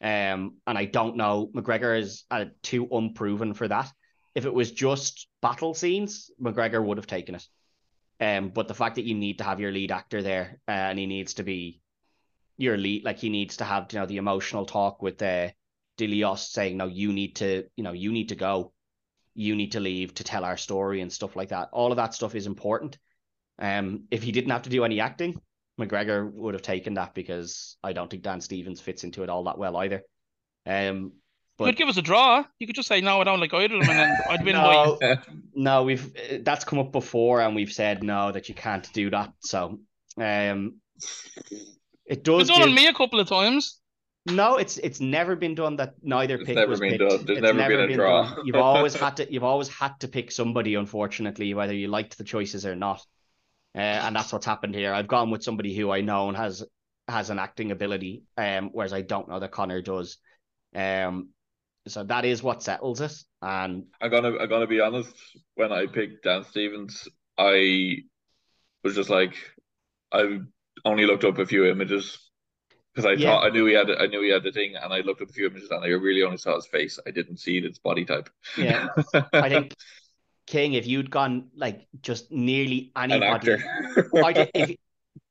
Um, and I don't know, McGregor is uh, too unproven for that. If it was just battle scenes, McGregor would have taken it. Um, but the fact that you need to have your lead actor there, uh, and he needs to be your lead, like he needs to have, you know, the emotional talk with uh, Dilios saying, "No, you need to, you know, you need to go." you need to leave to tell our story and stuff like that. All of that stuff is important. Um, if he didn't have to do any acting, McGregor would have taken that because I don't think Dan Stevens fits into it all that well either. Um, You could give us a draw. You could just say no, I don't like either of them, and then I'd win by no, *laughs* no, we've uh, that's come up before, and we've said no that you can't do that. So, um, it does. It's does. done on me a couple of times. No, it's it's never been done that neither It's pick never was been picked. done. There's It's never been a draw. done. *laughs* You've always had to you've always had to pick somebody, unfortunately, whether you liked the choices or not. Uh, and that's what's happened here. I've gone with somebody who I know and has has an acting ability, um, whereas I don't know that Conor does. Um, so that is what settles it. And I'm gonna I'm gonna be honest. When I picked Dan Stevens, I was just like, I only looked up a few images because I Yeah. thought I knew he had I knew he had the thing, and I looked up a few images, and I really only saw his face. I didn't see his body type. yeah, *laughs* I think King, if you'd gone like just nearly an anybody, actor. I did, *laughs* if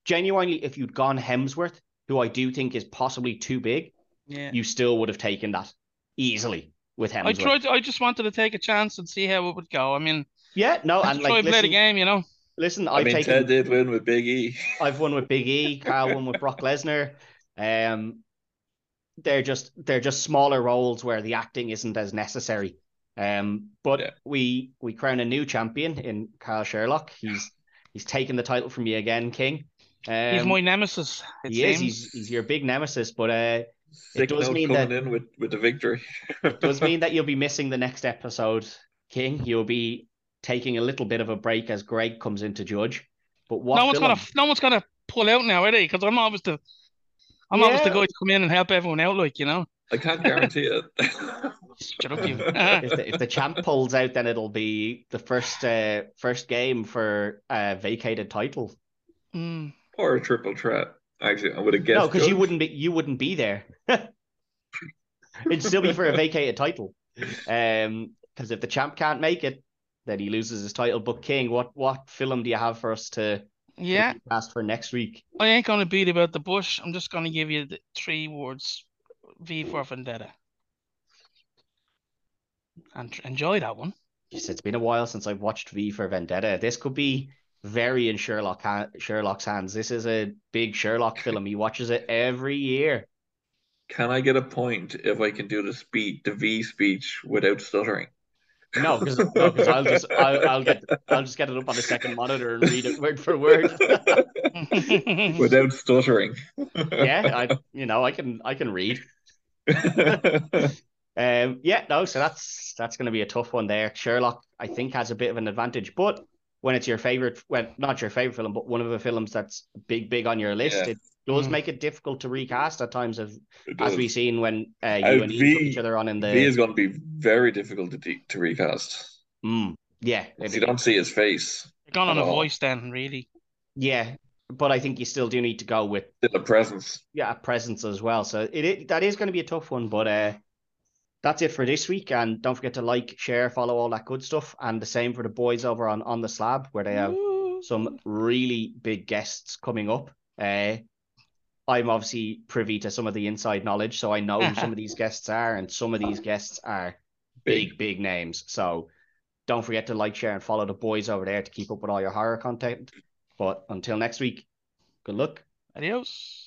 genuinely, if you'd gone Hemsworth, who I do think is possibly too big, Yeah. you still would have taken that easily with him. I tried. I just wanted to take a chance and see how it would go. I mean, Yeah, no, and try like and play the game, you know. listen, I I've mean, taken, Ted did win with Big E. *laughs* I've won with Big E, Carl won with Brock Lesnar. Um, they're just they're just smaller roles where the acting isn't as necessary. Um, but Yeah. we we crown a new champion in Carl Sherlock. He's he's taken the title from you again, King. Um, He's my nemesis. It he is. seems. He's he's your big nemesis, but uh, Sick does mean coming that- in with, with the victory. *laughs* does mean that you'll be *laughs* missing the next episode, King. You'll be taking a little bit of a break as Greg comes in to judge. But what no one's film? gonna no one's gonna pull out now, are they? Because I'm always the I'm always the guy to come in and help everyone out, like you know. I can't guarantee it. *laughs* Shut up, you. if the, if the champ pulls out, then it'll be the first uh, first game for a vacated title. Mm. or a triple threat. Actually, I would have guessed. no, because you wouldn't be you wouldn't be there. *laughs* It'd still be for a vacated title. Um, because if the champ can't make it, then he loses his title. But King, what what film do you have for us to Yeah, cast for next week? I ain't gonna beat about the bush. I'm just gonna give you the three words: V for Vendetta. And enjoy that one. Jeez, it's been a while since I've watched V for Vendetta. This could be very in Sherlock ha- Sherlock's hands. This is a big Sherlock *laughs* film. He watches it every year. Can I get a point if I can do the speech, the V speech, without stuttering? No, because no, 'cause I'll just I'll, I'll get I'll just get it up on the second monitor and read it word for word. *laughs* without stuttering. yeah, I *laughs* you know I can I can read. Um, yeah, no, so that's that's going to be a tough one there. Sherlock, I think, has a bit of an advantage, but when it's your favorite, well, not your favorite film, but one of the films that's big, big on your list, Yeah. it does Mm. make it difficult to recast at times, of, as we've seen when uh, Uh, you and Eve put V- each other on in the. V is going to be very difficult to, de- to recast. Mm, yeah, If you don't see his face, You're gone on a all. voice then, really. yeah, but I think you still do need to go with still a presence. yeah presence as well. So it, it that is going to be a tough one, but uh, that's it for this week. And don't forget to like, share, follow all that good stuff, and the same for the boys over on on the slab where they have Woo. some really big guests coming up. Uh, I'm obviously privy to some of the inside knowledge, so I know who some of these *laughs* guests are, and some of these guests are big, big names. So don't forget to like, share, and follow the boys over there to keep up with all your horror content. But until next week, good luck. Adios.